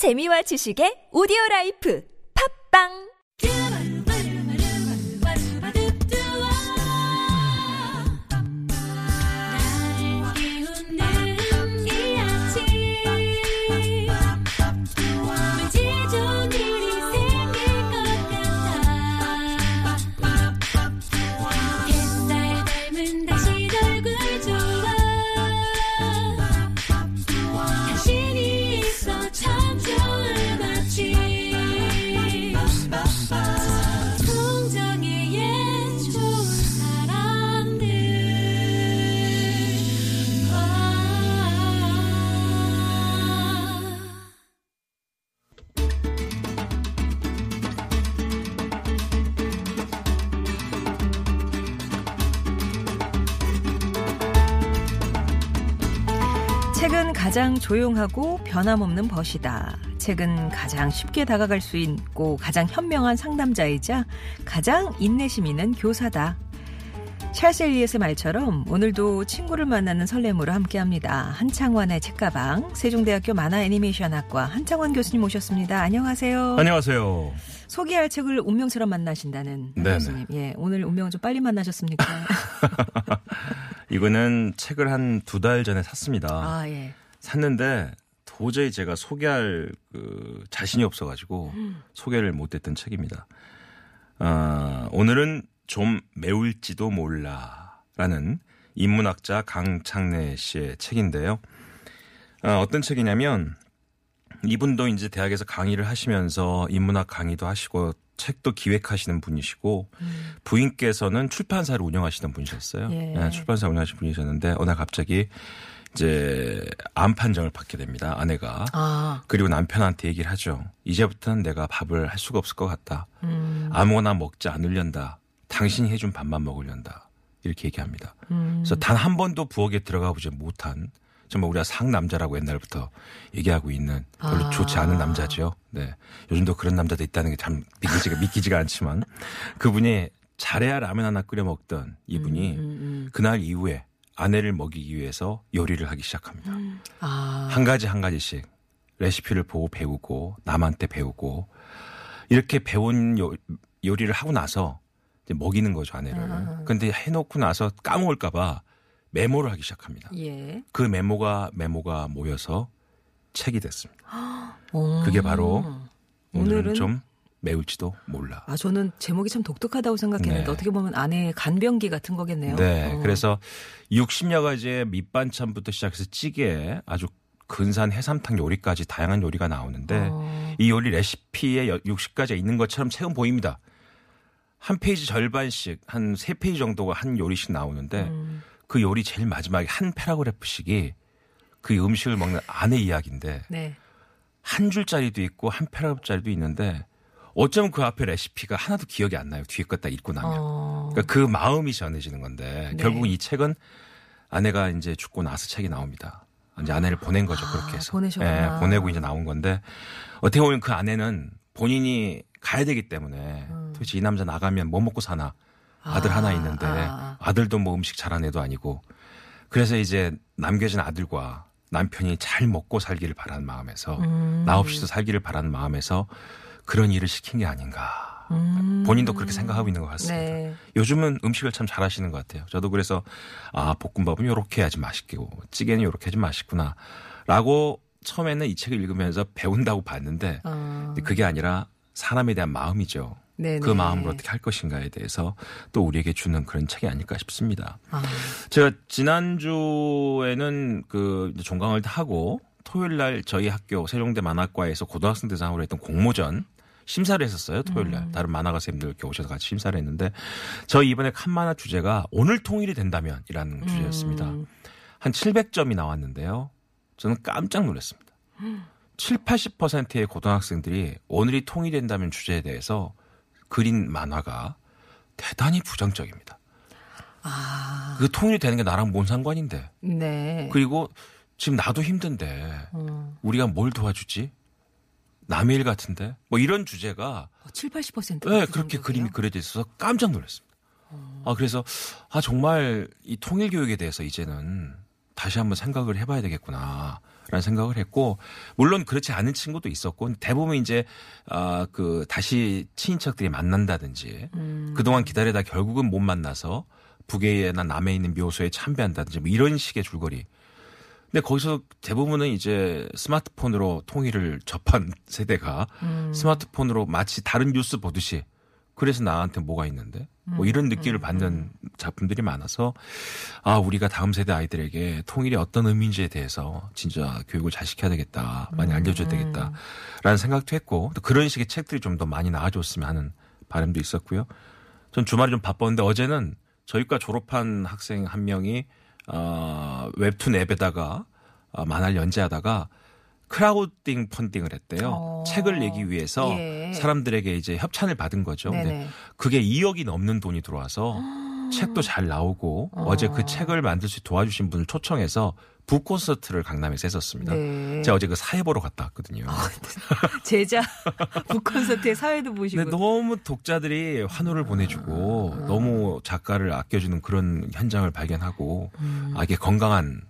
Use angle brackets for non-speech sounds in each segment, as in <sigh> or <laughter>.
재미와 지식의 오디오 라이프. 팝빵 책은 가장 조용하고 변함없는 벗이다. 책은 가장 쉽게 다가갈 수 있고 가장 현명한 상담자이자 가장 인내심 있는 교사다. 찰스 엘리엇의 말처럼 오늘도 친구를 만나는 설렘으로 함께합니다. 한창원의 책가방 세종대학교 만화 애니메이션학과 한창원 교수님 오셨습니다. 안녕하세요. 안녕하세요. 소개할 책을 운명처럼 만나신다는 네네. 교수님. 예, 오늘 운명은 좀 빨리 만나셨습니까? <laughs> 이거는 책을 한 두 달 전에 샀습니다. 아 예. 샀는데 도저히 제가 소개할 그 자신이 없어가지고 소개를 못했던 책입니다. 아, 오늘은 좀 매울지도 몰라라는 인문학자 강창래 씨의 책인데요. 아, 어떤 책이냐면 이분도 이제 대학에서 강의를 하시면서 인문학 강의도 하시고 책도 기획하시는 분이시고 부인께서는 출판사를 운영하시던 분이셨어요. 예. 네, 출판사 운영하시는 분이셨는데 어느 날 갑자기 이제 암 판정을 받게 됩니다. 아내가. 아, 그리고 남편한테 얘기를 하죠. 이제부터는 내가 밥을 할 수가 없을 것 같다. 음, 아무거나 먹지 않으련다. 당신이 해준 밥만 먹으련다. 이렇게 얘기합니다. 음. 그래서 단 한 번도 부엌에 들어가 보지 못한 정말 우리가 상남자라고 옛날부터 얘기하고 있는 별로 아. 좋지 않은 남자죠. 네. 요즘도 그런 남자도 있다는 게 참 믿기지가, 믿기지가 않지만 그분이 잘해야 라면 하나 끓여 먹던 이분이 음, 그날 이후에 아내를 먹이기 위해서 요리를 하기 시작합니다. 아, 한 가지 한 가지씩 레시피를 보고 배우고 남한테 배우고 이렇게 배운 요, 요리를 하고 나서 먹이는 거죠 아내를. 근데 해놓고 나서 까먹을까봐 메모를 하기 시작합니다. 예. 그 메모가 메모가 모여서 책이 됐습니다. 오. 그게 바로 오늘은 오늘은- 좀 매울지도 몰라. 아, 저는 제목이 참 독특하다고 생각했는데 네. 어떻게 보면 아내의 간병기 같은 거겠네요. 네. 어. 그래서 60여 가지의 밑반찬부터 시작해서 찌개 아주 근사한 해삼탕 요리까지 다양한 요리가 나오는데 어. 이 요리 레시피에 60가지가 있는 것처럼 책은 보입니다. 한 페이지 절반씩 한 세 페이지 정도가 한 요리씩 나오는데 음. 그 요리 제일 마지막에 한 paragraph씩이 그 음식을 먹는 아내 이야기인데 네. 한 줄짜리도 있고 한 paragraph짜리도 있는데 어쩌면 그 앞에 레시피가 하나도 기억이 안 나요. 뒤에 거 딱 읽고 나면. 어. 그러니까 그 마음이 전해지는 건데 네. 결국 이 책은 아내가 이제 죽고 나서 책이 나옵니다. 이제 아내를 보낸 거죠 그렇게 해서 보내셨구나. 예, 보내고 이제 나온 건데 어떻게 보면 그 아내는 본인이 가야 되기 때문에 도대체 이 남자 나가면 뭐 먹고 사나 아들 음. 아, 하나 있는데 아. 아 들도 뭐 음식 잘하는 애도 아니고 그래서 이제 남겨진 아들과 남편이 잘 먹고 살기를 바라는 마음에서 음. 나 없이도 살기를 바라는 마음에서 그런 일을 시킨 게 아닌가 본인도 그렇게 생각하고 있는 것 같습니다. 음. 네. 요즘은 음식을 참 잘하시는 것 같아요. 저도 그래서 아 볶음밥은 요렇게 해야지 맛있고 찌개는 요렇게 해야지 맛있구나라고 처음에는 이 책을 읽으면서 배운다고 봤는데 어. 그게 아니라 사람에 대한 마음이죠. 네네. 그 마음으로 어떻게 할 것인가에 대해서 또 우리에게 주는 그런 책이 아닐까 싶습니다. 아. 제가 지난주에는 그 종강을 하고 토요일 날 저희 학교 세종대 만화과에서 고등학생 대상으로 했던 공모전 심사를 했었어요. 토요일 날. 다른 만화가 쌤들 이렇게 오셔서 같이 심사를 했는데 저희 이번에 칸 만화 주제가 오늘 통일이 된다면이라는 주제였습니다. 한 700점이 나왔는데요. 저는 깜짝 놀랐습니다. 7, 80%의 고등학생들이 오늘이 통일된다면 주제에 대해서 그린 만화가 대단히 부정적입니다. 아. 그 통일이 되는 게 나랑 뭔 상관인데. 네. 그리고 지금 나도 힘든데 어. 우리가 뭘 도와주지? 남의 일 같은데? 뭐 이런 주제가 7, 80%. 네, 그렇게 그림이 그려져 있어서 깜짝 놀랐습니다. 아, 그래서 아, 정말 이 통일 교육에 대해서 이제는 다시 한번 생각을 해봐야 되겠구나. 라는 생각을 했고 물론 그렇지 않은 친구도 있었고 대부분 이제 아그 다시 친인척들이 만난다든지 그동안 기다리다 결국은 못 만나서 북에나 남에 있는 묘소에 참배한다든지 뭐 이런 식의 줄거리. 근데 거기서 대부분은 이제 스마트폰으로 통일을 <laughs> 접한 세대가 스마트폰으로 마치 다른 뉴스 보듯이 그래서 나한테 뭐가 있는데? 뭐 이런 느낌을 받는 작품들이 많아서 아 우리가 다음 세대 아이들에게 통일이 어떤 의미인지에 대해서 진짜 교육을 잘 시켜야 되겠다 많이 알려줘야 되겠다라는 생각도 했고 또 그런 식의 책들이 좀 더 많이 나와줬으면 하는 바람도 있었고요. 전 주말에 좀 바빴는데 어제는 저희과 졸업한 학생 한 명이 어, 웹툰 앱에다가 어, 만화를 연재하다가 크라우딩 펀딩을 했대요. 어. 책을 내기 위해서 예. 사람들에게 이제 협찬을 받은 거죠. 근데 네네. 그게 2억이 넘는 돈이 들어와서 책도 잘 나오고 어. 제 그 책을 만들 수 도와주신 분을 초청해서 북 콘서트를 강남에서 했었습니다. 네. 제가 어제 그 사회 보러 갔다 왔거든요. 제자 <laughs> 북 콘서트의 사회도 보시고. 근데 너무 독자들이 환호를 보내주고 너무 작가를 아껴주는 그런 현장을 발견하고 아 이게 건강한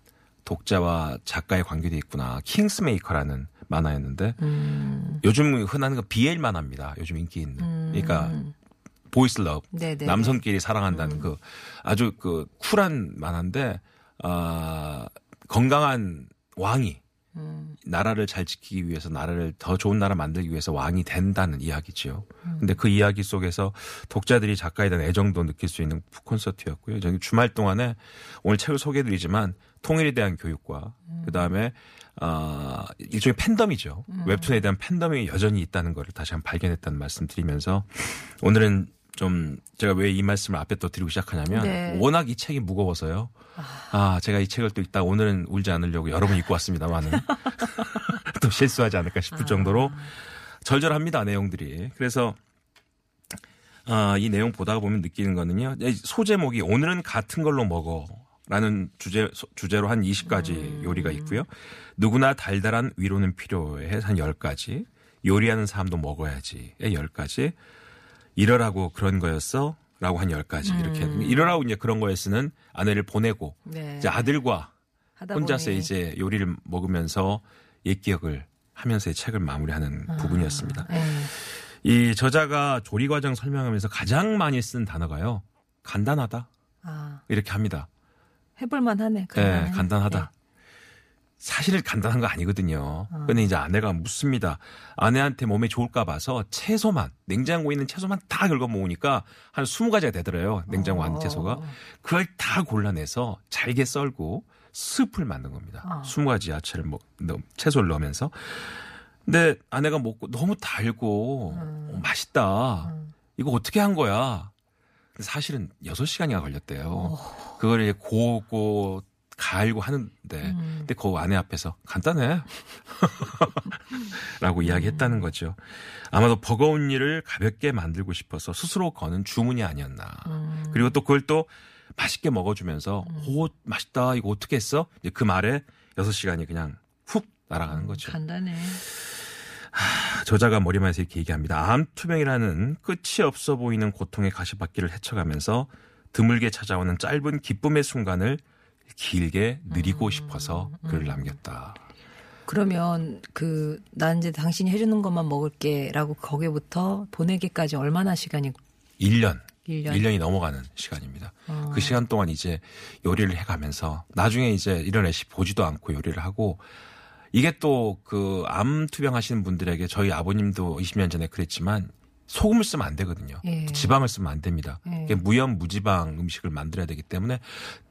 독자와 작가의 관계도 있구나. 킹스메이커라는 만화였는데 음. 요즘 흔한 거 BL 만화입니다. 요즘 인기 있는. 그러니까 boys love 네네. 남성끼리 사랑한다는 그 아주 그 쿨한 만화인데 아 건강한 왕이 음. 나라를 잘 지키기 위해서 나라를 더 좋은 나라 만들기 위해서 왕이 된다는 이야기지요. 근데 그 이야기 속에서 독자들이 작가에 대한 애정도 느낄 수 있는 콘서트였고요. 저는 주말 동안에 오늘 책을 소개해드리지만 통일에 대한 교육과 그 다음에 아 일종의 팬덤이죠. 웹툰에 대한 팬덤이 여전히 있다는 것을 다시 한번 발견했다는 말씀 드리면서 오늘은 좀 제가 왜 이 말씀을 앞에 또 드리고 시작하냐면 네. 워낙 이 책이 무거워서요. 아, 제가 이 책을 또 읽다 오늘은 울지 않으려고 여러 번 읽고 왔습니다만은 또 실수하지 않을까 싶을 정도로 절절합니다 내용들이. 그래서 아, 이 내용 보다가 보면 느끼는 거는요. 이 소제목이 오늘은 같은 걸로 먹어 라는 주제 소- 주제로 한 20가지 요리가 있고요. 누구나 달달한 위로는 필요해 한 10가지. 요리하는 사람도 먹어야지의 10가지. 이러라고 그런 거였어? 라고 한 10가지. 이렇게. 이러라고 이제 그런 거였으는 아내를 보내고 네. 이제 아들과 혼자서 보니. 이제 요리를 먹으면서 옛 기억을 하면서 이 책을 마무리하는 부분이었습니다. 네. 이 저자가 조리 과정 설명하면서 가장 많이 쓴 단어가요. 간단하다. 아, 이렇게 합니다. 해볼만 하네. 예, 간단하네. 간단하다. 사실 간단한 거 아니거든요. 어. 근데 이제 아내가 묻습니다. 아내한테 몸에 좋을까 봐서 채소만, 냉장고에 있는 채소만 다 긁어 모으니까 한 20가지가 되더래요. 냉장고 안에 어. 채소가. 그걸 다 골라내서 잘게 썰고 스프를 만든 겁니다. 어. 20가지 야채를 먹, 넣, 채소를 넣으면서. 근데 아내가 먹고 너무 달고 음. 어, 맛있다. 이거 어떻게 한 거야? 사실은 6시간이나 걸렸대요. 어. 그걸 이제 고고 갈고 하는데 음. 근데 그 아내 앞에서 간단해. <laughs> 라고 이야기했다는 거죠. 아마도 버거운 일을 가볍게 만들고 싶어서 스스로 거는 주문이 아니었나. 음. 그리고 또 그걸 또 맛있게 먹어주면서 오 맛있다 이거 어떻게 했어? 그 말에 6시간이 그냥 훅 날아가는 거죠. 간단해. 저자가 머리말에서 이렇게 얘기합니다. 암투병이라는 끝이 없어 보이는 고통의 가시밭길을 헤쳐가면서 드물게 찾아오는 짧은 기쁨의 순간을 길게 누리고 싶어서 글을 남겼다. 그러면 그 난 이제 당신이 해주는 것만 먹을게라고 거기부터 보내기까지 얼마나 시간이 1년. 일 년? 1년이 넘어가는 시간입니다. 어. 그 시간 동안 이제 요리를 해가면서 나중에 이제 이런 레시피 보지도 않고 요리를 하고 이게 또 그 암 투병하시는 분들에게 저희 아버님도 20년 전에 그랬지만 소금을 쓰면 안 되거든요. 예. 지방을 쓰면 안 됩니다. 예. 무염 무지방 음식을 만들어야 되기 때문에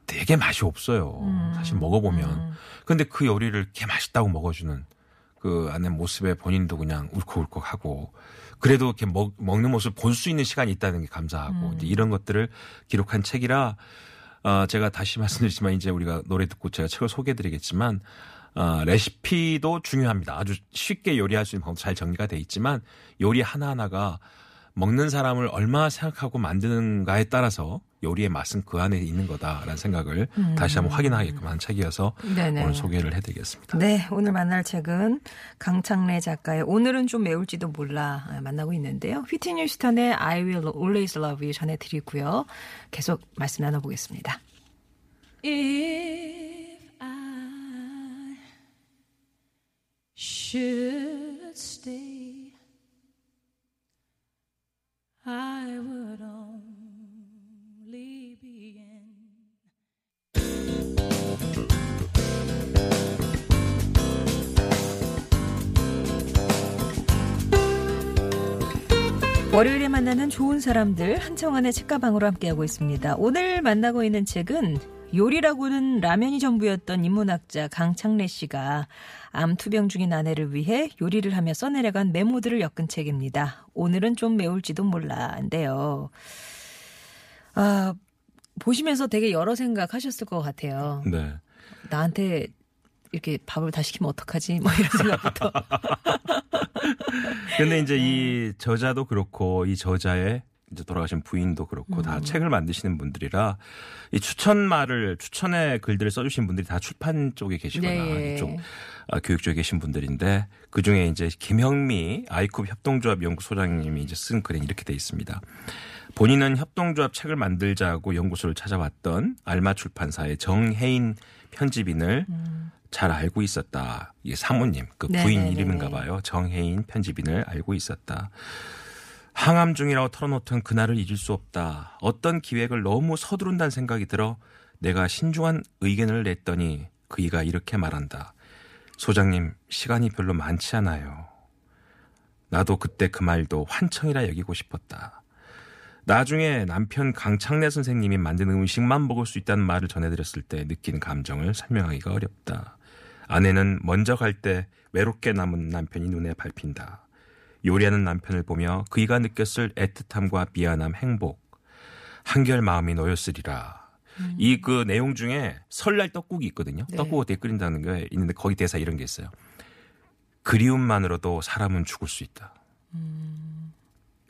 되게 맛이 없어요. 음. 사실 먹어보면. 근데 그 요리를 이렇게 맛있다고 먹어주는 그 아내 모습에 본인도 그냥 울컥울컥하고 그래도 이렇게 먹, 먹는 모습을 볼수 있는 시간이 있다는 게 감사하고 음. 이런 것들을 기록한 책이라 어, 제가 다시 <laughs> 말씀드리지만 이제 우리가 노래 듣고 제가 책을 소개해드리겠지만 어, 레시피도 중요합니다. 아주 쉽게 요리할 수 있는 방법 잘 정리가 돼 있지만 요리 하나하나가 먹는 사람을 얼마나 생각하고 만드는가에 따라서 요리의 맛은 그 안에 있는 거다라는 생각을 다시 한번 확인하게끔 한 책이어서 음. 네네. 오늘 소개를 해드리겠습니다. 네, 오늘 만날 책은 강창래 작가의 오늘은 좀 매울지도 몰라 아, 만나고 있는데요. 휘트니 휴스턴의 I Will Always Love You 전해드리고요. 계속 말씀 나눠보겠습니다. If should stay, I would only be in. 월요일에 만나는 좋은 사람들 한청환의 책가방으로 함께하고 있습니다. 오늘 만나고 있는 책은 요리라고는 라면이 전부였던 인문학자 강창래 씨가 암 투병 중인 아내를 위해 요리를 하며 써내려간 메모들을 엮은 책입니다. 오늘은 좀 매울지도 몰라인데요. 아, 보시면서 되게 여러 생각 하셨을 것 같아요. 네. 나한테 이렇게 밥을 다 시키면 어떡하지? 뭐 이런 생각부터. <laughs> 근데 이제 네. 이 저자도 그렇고 이 저자의 이제 돌아가신 부인도 그렇고 음. 다 책을 만드시는 분들이라 이 추천말을 추천의 글들을 써주신 분들이 다 출판 쪽에 계시거나 네. 이쪽 아, 교육 쪽에 계신 분들인데 그 중에 이제 김형미 아이쿱 협동조합 연구소장님이 이제 쓴 글에 이렇게 돼 있습니다. 본인은 협동조합 책을 만들자고 연구소를 찾아왔던 알마 출판사의 정혜인 편집인을 잘 알고 있었다. 이게 사모님, 그 부인 음. 네네네네. 이름인가 봐요. 정혜인 편집인을 알고 있었다. 항암 중이라고 털어놓던 그날을 잊을 수 없다. 어떤 기획을 너무 서두른다는 생각이 들어 내가 신중한 의견을 냈더니 그이가 이렇게 말한다. 소장님, 시간이 별로 많지 않아요. 나도 그때 그 말도 환청이라 여기고 싶었다. 나중에 남편 강창래 선생님이 만든 음식만 먹을 수 있다는 말을 전해드렸을 때 느낀 감정을 설명하기가 어렵다. 아내는 먼저 갈 때 외롭게 남은 남편이 눈에 밟힌다. 요리하는 남편을 보며 그이가 느꼈을 애틋함과 미안함, 행복, 한결 마음이 놓였으리라. 이그 내용 중에 설날 떡국이 있거든요. 네. 떡국 어떻게 끓인다는 게 있는데 거기 대사 이런 게 있어요. 그리움만으로도 사람은 죽을 수 있다.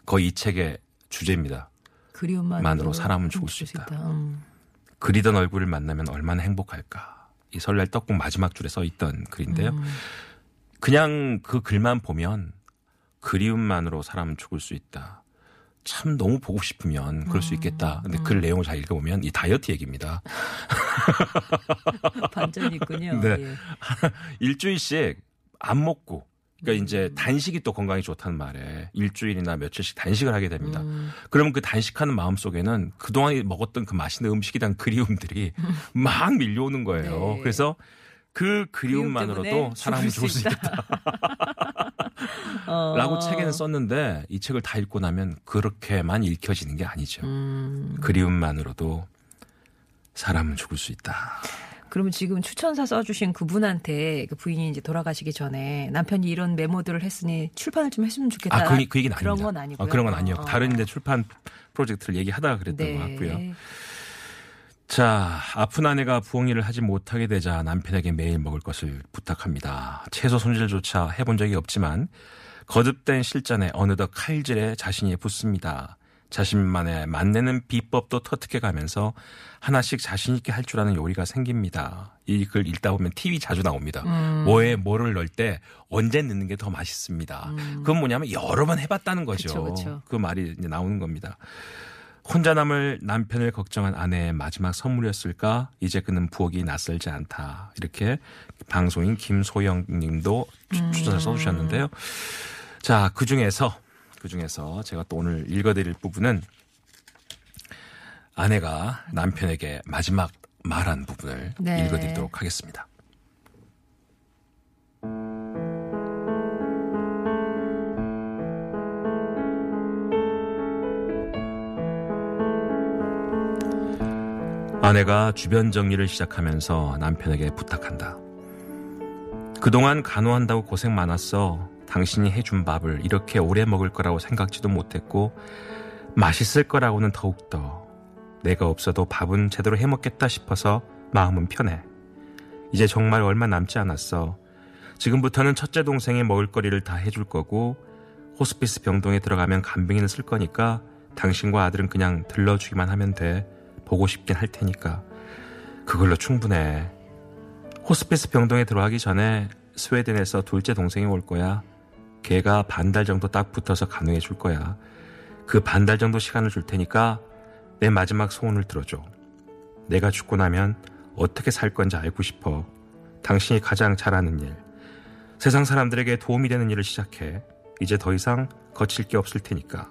거의 이 책의 주제입니다. 그리움만으로 만으로 사람은 죽을 수 있다. 음. 그리던 얼굴을 만나면 얼마나 행복할까. 이 설날 떡국 마지막 줄에 써 있던 글인데요. 음. 그냥 그 글만 보면 그리움만으로 사람은 죽을 수 있다. 참 너무 보고 싶으면 그럴 수 있겠다. 근데 글 내용을 잘 읽어보면 이 다이어트 얘기입니다. <laughs> 반전이 있군요. 네. 예. <laughs> 일주일씩 안 먹고 그러니까 음. 이제 단식이 또 건강에 좋다는 말에 일주일이나 며칠씩 단식을 하게 됩니다. 음. 그러면 그 단식하는 마음 속에는 그동안 먹었던 그 맛있는 음식에 대한 그리움들이 <laughs> 막 밀려오는 거예요. 네. 그래서 그 그리움 그리움만으로도 때문에 사람은 죽을 수 있다. 어. 라고 책에는 썼는데 이 책을 다 읽고 나면 그렇게만 읽혀지는 게 아니죠. 음. 그리움만으로도 사람은 죽을 수 있다. 그러면 지금 추천사 써주신 그분한테 그 부인이 이제 돌아가시기 전에 남편이 이런 메모들을 했으니 출판을 좀 했으면 좋겠다. 아, 그, 그 얘기는 그런 아닙니다. 건 아니고요. 어, 그런 건 아니에요. 어. 다른 이제 출판 프로젝트를 얘기하다가 그랬던 네. 것 같고요. 자, 아픈 아내가 부엌일을 하지 못하게 되자 남편에게 매일 먹을 것을 부탁합니다. 채소 손질조차 해본 적이 없지만 거듭된 실전에 어느덧 칼질에 자신이 붙습니다. 자신만의 맛내는 비법도 터득해 가면서 하나씩 자신 있게 할 줄 아는 요리가 생깁니다. 이 글 읽다 보면 TV 자주 나옵니다. 음. 뭐에 뭐를 넣을 때 언제 넣는 게 더 맛있습니다. 그건 뭐냐면 여러 번 해봤다는 거죠. 음. 그쵸, 그쵸. 그 말이 이제 나오는 겁니다. 혼자 남을 남편을 걱정한 아내의 마지막 선물이었을까? 이제 그는 부엌이 낯설지 않다. 이렇게 방송인 김소영 님도 음. 추천을 써주셨는데요. 자, 그 중에서, 그 중에서 제가 또 오늘 읽어드릴 부분은 아내가 남편에게 마지막 말한 부분을 네. 읽어드리도록 하겠습니다. 아내가 주변 정리를 시작하면서 남편에게 부탁한다. 그동안 간호한다고 고생 많았어. 당신이 해준 밥을 이렇게 오래 먹을 거라고 생각지도 못했고, 맛있을 거라고는 더욱더. 내가 없어도 밥은 제대로 해 먹겠다 싶어서 마음은 편해. 이제 정말 얼마 남지 않았어. 지금부터는 첫째 동생이 먹을 거리를 다 해줄 거고, 호스피스 병동에 들어가면 간병인을 쓸 거니까 당신과 아들은 그냥 들러주기만 하면 돼. 보고 싶긴 할 테니까. 그걸로 충분해. 호스피스 병동에 들어가기 전에 스웨덴에서 둘째 동생이 올 거야. 걔가 반달 정도 딱 붙어서 간호해 줄 거야. 그 반달 정도 시간을 줄 테니까 내 마지막 소원을 들어줘. 내가 죽고 나면 어떻게 살 건지 알고 싶어. 당신이 가장 잘하는 일. 세상 사람들에게 도움이 되는 일을 시작해 이제 더 이상 거칠 게 없을 테니까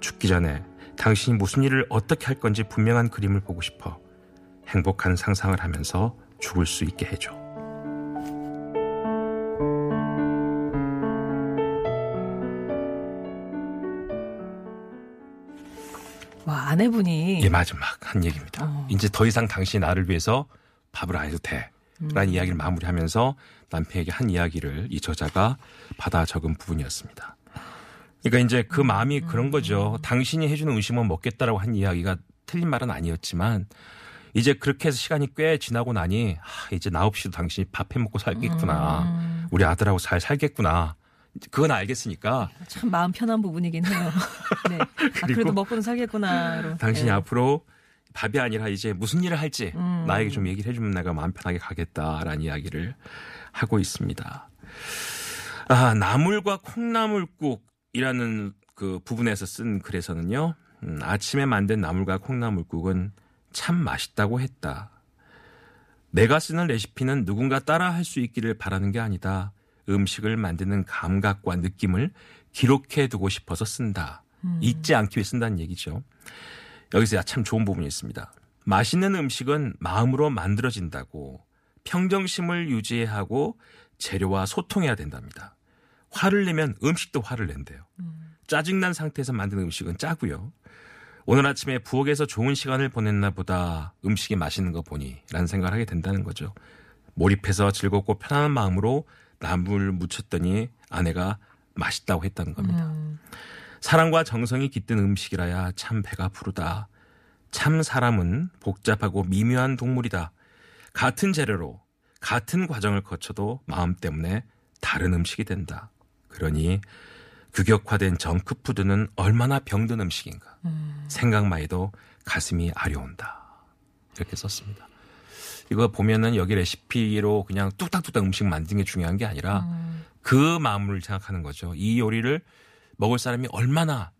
죽기 전에 당신이 무슨 일을 어떻게 할 건지 분명한 그림을 보고 싶어 행복한 상상을 하면서 죽을 수 있게 해줘. 아내분이 예, 마지막 한 얘기입니다. 어. 이제 더 이상 당신이 나를 위해서 밥을 안 해도 돼. 라는 이야기를 마무리하면서 남편에게 한 이야기를 이 저자가 받아 적은 부분이었습니다. 그러니까 이제 그 마음이 그런 거죠. 당신이 해주는 음식만 먹겠다라고 한 이야기가 틀린 말은 아니었지만 이제 그렇게 해서 시간이 꽤 지나고 나니 아, 이제 나 없이도 당신이 밥 해 먹고 살겠구나. 우리 아들하고 잘 살겠구나. 그건 알겠으니까 참 마음 편한 부분이긴 해요. <laughs> 네. 아, 그래도 먹고는 살겠구나. 당신이 네. 앞으로 밥이 아니라 이제 무슨 일을 할지 음. 나에게 좀 얘기를 해주면 내가 마음 편하게 가겠다라는 이야기를 하고 있습니다. 아, 나물과 콩나물국이라는 그 부분에서 쓴 글에서는요, 음, 아침에 만든 나물과 콩나물국은 참 맛있다고 했다. 내가 쓰는 레시피는 누군가 따라 할 수 있기를 바라는 게 아니다. 음식을 만드는 감각과 느낌을 기록해 두고 싶어서 쓴다. 잊지 않기 위해 쓴다는 얘기죠. 여기서 참 좋은 부분이 있습니다. 맛있는 음식은 마음으로 만들어진다고 평정심을 유지해야 하고 재료와 소통해야 된답니다. 화를 내면 음식도 화를 낸대요. 짜증난 상태에서 만든 음식은 짜고요. 오늘 아침에 부엌에서 좋은 시간을 보냈나 보다 음식이 맛있는 거 보니 라는 생각을 하게 된다는 거죠. 몰입해서 즐겁고 편안한 마음으로 나물 무쳤더니 아내가 맛있다고 했다는 겁니다. 사랑과 정성이 깃든 음식이라야 참 배가 부르다. 참 사람은 복잡하고 미묘한 동물이다. 같은 재료로 같은 과정을 거쳐도 마음 때문에 다른 음식이 된다. 그러니 규격화된 정크푸드는 얼마나 병든 음식인가. 생각만 해도 가슴이 아려온다. 이렇게 썼습니다. 이거 보면은 여기 레시피로 그냥 뚝딱뚝딱 음식 만드는 게 중요한 게 아니라 그 마음을 생각하는 거죠. 이 요리를 먹을 사람이 얼마나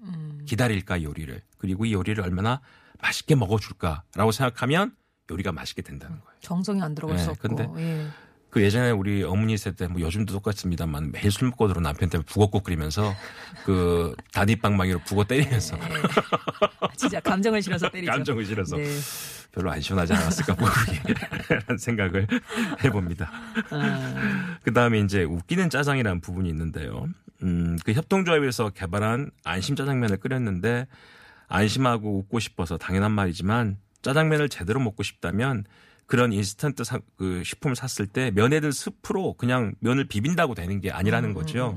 기다릴까 이 요리를 그리고 이 요리를 얼마나 맛있게 먹어줄까라고 생각하면 요리가 맛있게 된다는 거예요. 정성이 안 들어갈 네, 수 없고. 근데 예. 그 예전에 우리 어머니 세대 뭐 요즘도 똑같습니다만 매일 술 먹고 들어 남편 때문에 북어국 끓이면서 그 다니방망이로 북어 때리면서 진짜 감정을 실어서 때리죠. <laughs> 감정을 실어서 네. 별로 안 시원하지 않았을까 북어국이라는 <laughs> 생각을 해봅니다. 아, 그 다음에 이제 웃기는 짜장이라는 부분이 있는데요. 음, 그 협동조합에서 개발한 안심 짜장면을 끓였는데 안심하고 웃고 싶어서 당연한 말이지만 짜장면을 제대로 먹고 싶다면 그런 인스턴트 사- 그 식품을 샀을 때 면에 든 스프로 그냥 면을 비빈다고 되는 게 아니라는 거죠.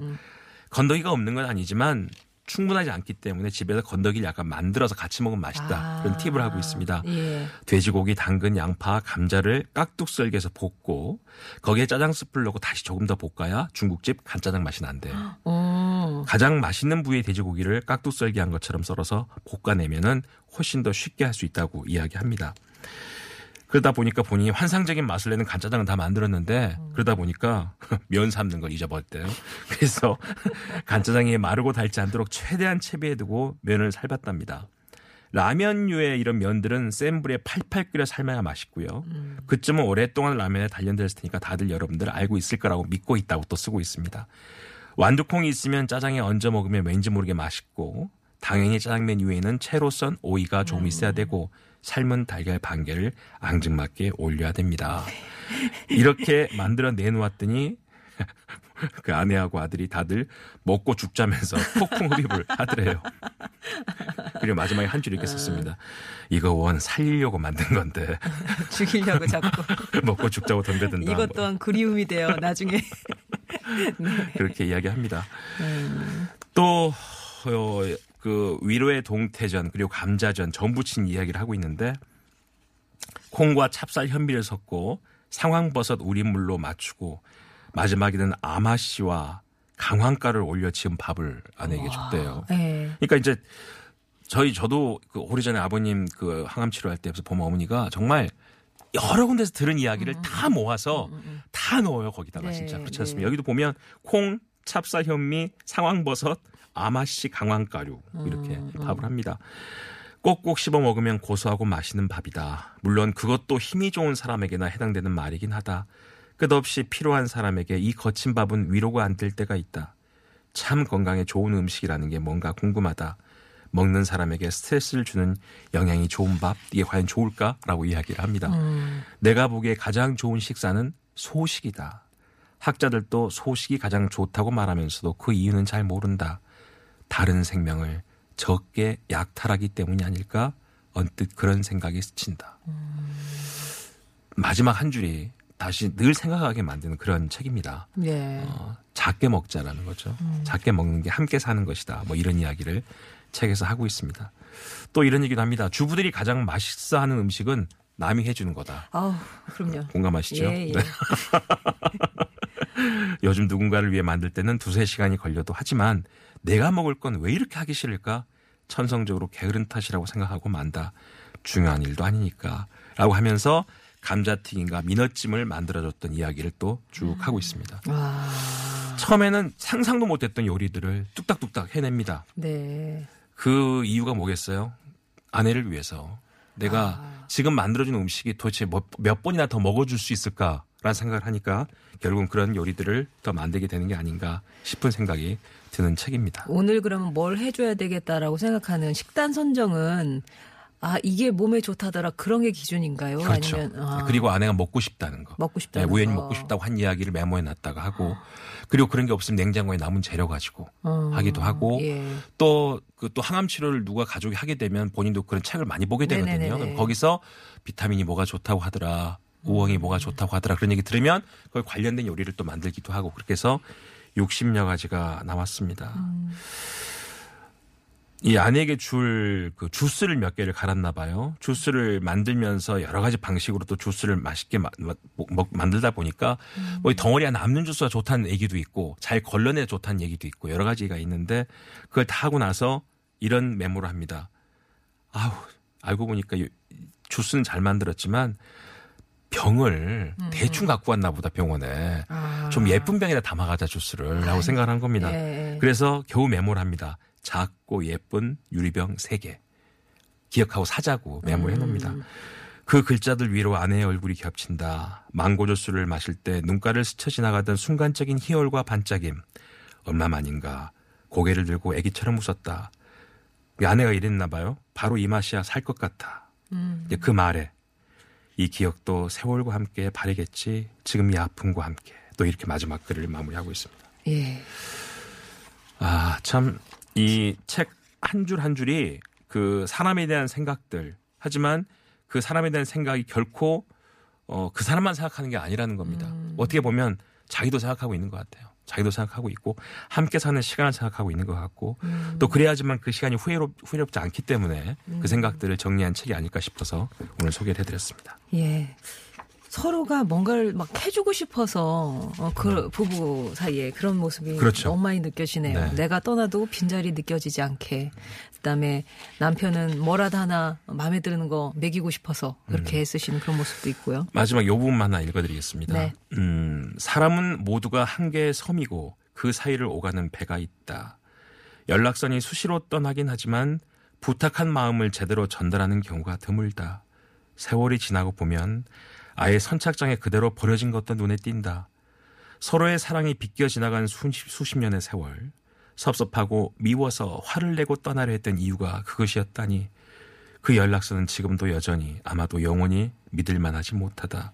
건더기가 없는 건 아니지만 충분하지 않기 때문에 집에서 건더기를 약간 만들어서 같이 먹으면 맛있다. 아. 그런 팁을 하고 있습니다. 예. 돼지고기, 당근, 양파, 감자를 깍둑 썰기해서 볶고 거기에 짜장 스프를 넣고 다시 조금 더 볶아야 중국집 간짜장 맛이 난대요. 어. 가장 맛있는 부위의 돼지고기를 깍둑 썰기한 것처럼 썰어서 볶아내면은 훨씬 더 쉽게 할 수 있다고 이야기합니다. 그러다 보니까 본인이 환상적인 맛을 내는 간짜장은 다 만들었는데 그러다 보니까 <laughs> 면 삶는 걸 잊어버렸대요. 그래서 <laughs> 간짜장이 마르고 닳지 않도록 최대한 채비해두고 면을 삶았답니다. 라면류의 이런 면들은 센 불에 팔팔 끓여 삶아야 맛있고요. 그쯤은 오랫동안 라면에 단련됐을 테니까 다들 여러분들 알고 있을 거라고 믿고 있다고 또 쓰고 있습니다. 완두콩이 있으면 짜장에 얹어 먹으면 왠지 모르게 맛있고 당연히 짜장면 위에는 채로 썬 오이가 좀 있어야 되고 삶은 달걀 반 개를 앙증맞게 올려야 됩니다. 이렇게 만들어 내놓았더니 그 아내하고 아들이 다들 먹고 죽자면서 폭풍 흡입을 하더래요. 그리고 마지막에 한 줄 이렇게 썼습니다. 이거 원 살리려고 만든 건데 죽이려고 자꾸. <laughs> 먹고 죽자고 덤벼든다. 이것 뭐 또한 그리움이 돼요. 나중에. <laughs> 그렇게 이야기합니다. 음. 또, 어, 그 위로의 동태전 그리고 감자전 전부친 이야기를 하고 있는데 콩과 찹쌀 현미를 섞고 상황버섯 우린물로 맞추고 마지막에는 아마씨와 강황가를 올려 지은 밥을 아내에게 줬대요. 예. 그러니까 이제 저희 저도 그 오래전에 아버님 그 항암 치료할 때 보면 어머니가 정말 여러 군데서 들은 이야기를 다 모아서 다 넣어요 거기다가 네, 진짜 그렇지 네. 않습니까? 여기도 보면 콩, 찹쌀 현미, 상황버섯, 아마씨 강황가루 이렇게 밥을 합니다. 꼭꼭 씹어 먹으면 고소하고 맛있는 밥이다. 물론 그것도 힘이 좋은 사람에게나 해당되는 말이긴 하다. 끝없이 필요한 사람에게 이 거친 밥은 위로가 안 될 때가 있다. 참 건강에 좋은 음식이라는 게 뭔가 궁금하다. 먹는 사람에게 스트레스를 주는 영양이 좋은 밥, 이게 과연 좋을까라고 이야기를 합니다. 내가 보기에 가장 좋은 식사는 소식이다. 학자들도 소식이 가장 좋다고 말하면서도 그 이유는 잘 모른다. 다른 생명을 적게 약탈하기 때문이 아닐까? 언뜻 그런 생각이 스친다. 마지막 한 줄이 다시 늘 생각하게 만드는 그런 책입니다. 예. 어, 작게 먹자라는 거죠. 작게 먹는 게 함께 사는 것이다. 뭐 이런 이야기를 책에서 하고 있습니다. 또 이런 얘기도 합니다. 주부들이 가장 맛있어 하는 음식은 남이 해주는 거다. 아우, 그럼요. 공감하시죠? 예, 예. <laughs> 네. <laughs> 요즘 누군가를 위해 만들 때는 두세 시간이 걸려도 하지만 내가 먹을 건 왜 이렇게 하기 싫을까? 천성적으로 게으른 탓이라고 생각하고 만다. 중요한 일도 아니니까. 라고 하면서 감자튀김과 민어찜을 만들어줬던 이야기를 또쭉 하고 있습니다. 아, 처음에는 상상도 못했던 요리들을 뚝딱뚝딱 해냅니다. 네. 그 이유가 뭐겠어요? 아내를 위해서 내가 지금 만들어준 음식이 도대체 몇, 몇 번이나 더 먹어줄 수 있을까 라는 생각을 하니까 결국은 그런 요리들을 더 만들게 되는 게 아닌가 싶은 생각이 드는 책입니다. 오늘 그러면 뭘 해줘야 되겠다라고 생각하는 식단 선정은 아 이게 몸에 좋다더라 그런 게 기준인가요? 그렇죠. 아니면 아, 그리고 아내가 먹고 싶다는 거. 먹고 싶다는 네, 우연히 거. 먹고 싶다고 한 이야기를 메모해 놨다가 하고 그리고 그런 게 없으면 냉장고에 남은 재료 가지고 어, 하기도 하고 예. 또그또 항암 치료를 누가 가족이 하게 되면 본인도 그런 책을 많이 보게 되거든요. 거기서 비타민이 뭐가 좋다고 하더라. 우엉이 뭐가 좋다고 하더라. 그런 얘기 들으면 그걸 관련된 요리를 또 만들기도 하고 그렇게 해서 60여 가지가 나왔습니다. 이 아내에게 줄 그 주스를 몇 개를 갈았나 봐요. 주스를 만들면서 여러 가지 방식으로 또 주스를 맛있게 마- 마- 먹- 만들다 보니까 뭐 덩어리가 남는 주스가 좋다는 얘기도 있고 잘 걸러내 좋다는 얘기도 있고 여러 가지가 있는데 그걸 다 하고 나서 이런 메모를 합니다. 아우 알고 보니까 이 주스는 잘 만들었지만 병을 대충 갖고 왔나 보다 병원에 아. 좀 예쁜 병에다 담아가자 주스를 라고 생각을 한 겁니다. 예. 그래서 겨우 메모를 합니다. 작고 예쁜 유리병 3개. 기억하고 사자고 메모를 해놓습니다. 그 글자들 위로 아내의 얼굴이 겹친다. 망고 주스를 마실 때 눈가를 스쳐 지나가던 순간적인 희열과 반짝임. 얼마만인가. 고개를 들고 애기처럼 웃었다. 이 아내가 이랬나 봐요. 바로 이 맛이야 살 것 같아. 이제 그 말에 이 기억도 세월과 함께 바래겠지. 지금 이 아픔과 함께. 또 이렇게 마지막 글을 마무리하고 있습니다. 예. 아, 참, 이 책 한 줄 한 줄이 그 사람에 대한 생각들. 하지만 그 사람에 대한 생각이 결코 어, 그 사람만 생각하는 게 아니라는 겁니다. 어떻게 보면 자기도 생각하고 있는 것 같아요. 자기도 생각하고 있고 함께 사는 시간을 생각하고 있는 것 같고 또 그래야지만 그 시간이 후회롭, 후회롭지 않기 때문에 그 생각들을 정리한 책이 아닐까 싶어서 오늘 소개를 해드렸습니다. 예. 서로가 뭔가를 막 해주고 싶어서 어, 그 부부 사이에 그런 모습이 네. 그렇죠. 너무 많이 느껴지네요. 네. 내가 떠나도 빈자리 느껴지지 않게. 그다음에 남편은 뭐라도 하나 마음에 드는 거 먹이고 싶어서 그렇게 애쓰시는 그런 모습도 있고요. 마지막 요 부분만 하나 읽어드리겠습니다. 네. 음, 사람은 모두가 한 개의 섬이고 그 사이를 오가는 배가 있다. 연락선이 수시로 떠나긴 하지만 부탁한 마음을 제대로 전달하는 경우가 드물다. 세월이 지나고 보면 아예 선착장에 그대로 버려진 것도 눈에 띈다. 서로의 사랑이 비껴 지나간 수십, 수십 년의 세월. 섭섭하고 미워서 화를 내고 떠나려 했던 이유가 그것이었다니. 그 연락선은 지금도 여전히 아마도 영원히 믿을 만하지 못하다.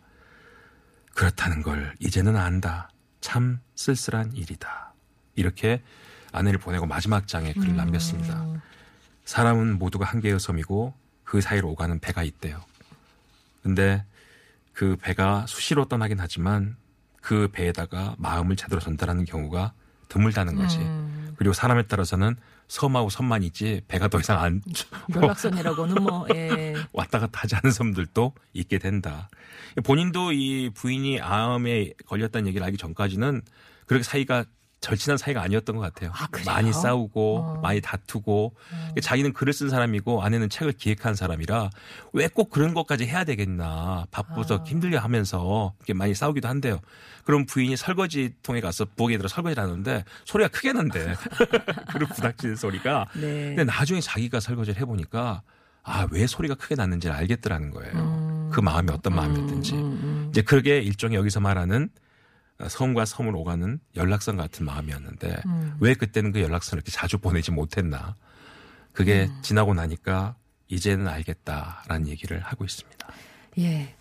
그렇다는 걸 이제는 안다. 참 쓸쓸한 일이다. 이렇게 아내를 보내고 마지막 장에 글을 남겼습니다. 사람은 모두가 한 개의 섬이고 그 사이로 오가는 배가 있대요. 근데 그 배가 수시로 떠나긴 하지만 그 배에다가 마음을 제대로 전달하는 경우가 드물다는 거지. 그리고 사람에 따라서는 섬하고 섬만 있지 배가 더 이상 안 연락선이라고는 뭐 예. <laughs> 왔다 갔다 하지 않은 섬들도 있게 된다. 본인도 이 부인이 암에 걸렸다는 얘기를 알기 전까지는 그렇게 사이가 절친한 사이가 아니었던 것 같아요. 아? 많이 싸우고 어. 많이 다투고 자기는 글을 쓴 사람이고 아내는 책을 기획한 사람이라 왜 꼭 그런 것까지 해야 되겠나 바쁘서 아. 힘들게 하면서 이렇게 많이 싸우기도 한대요. 그럼 부인이 설거지 통에 가서 부엌에 들어 설거지를 하는데 소리가 크게 난대. <laughs> 그리고 부닥치는 소리가. 네. 근데 나중에 자기가 설거지를 해보니까 아 왜 소리가 크게 났는지를 알겠더라는 거예요. 음. 그 마음이 어떤 마음이었든지 음, 이제 그게 일종의 여기서 말하는 섬과 섬을 오가는 연락선 같은 마음이었는데 음. 왜 그때는 그 연락선을 이렇게 자주 보내지 못했나 그게 음. 지나고 나니까 이제는 알겠다라는 얘기를 하고 있습니다. 예.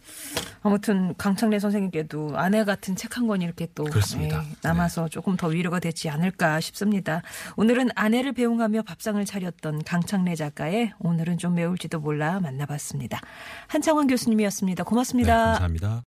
아무튼 강창래 선생님께도 아내 같은 책 한 권이 이렇게 또. 예, 남아서 조금 더 위로가 되지 않을까 싶습니다. 오늘은 아내를 배웅하며 밥상을 차렸던 강창래 작가의 오늘은 좀 매울지도 몰라 만나봤습니다. 한창원 교수님이었습니다. 네, 고맙습니다. 감사합니다.